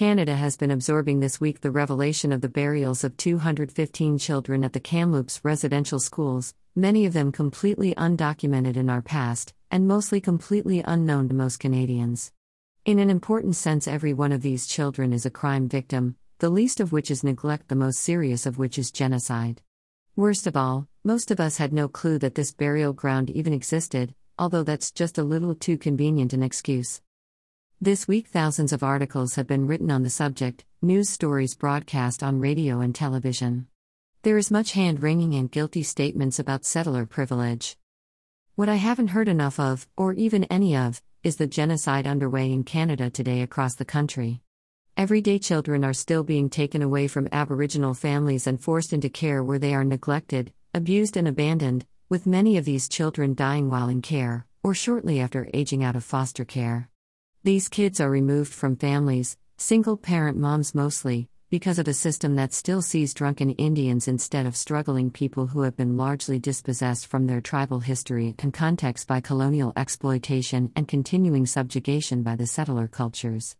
Canada has been absorbing this week the revelation of the burials of 215 children at the Kamloops residential schools, many of them completely undocumented in our past, and mostly completely unknown to most Canadians. In an important sense, every one of these children is a crime victim, the least of which is neglect, the most serious of which is genocide. Worst of all, most of us had no clue that this burial ground even existed, although that's just a little too convenient an excuse. This week, thousands of articles have been written on the subject, news stories broadcast on radio and television. There is much hand wringing and guilty statements about settler privilege. What I haven't heard enough of, or even any of, is the genocide underway in Canada today across the country. Everyday children are still being taken away from Aboriginal families and forced into care where they are neglected, abused, and abandoned, with many of these children dying while in care, or shortly after aging out of foster care. These kids are removed from families, single parent moms mostly, because of a system that still sees drunken Indians instead of struggling people who have been largely dispossessed from their tribal history and context by colonial exploitation and continuing subjugation by the settler cultures.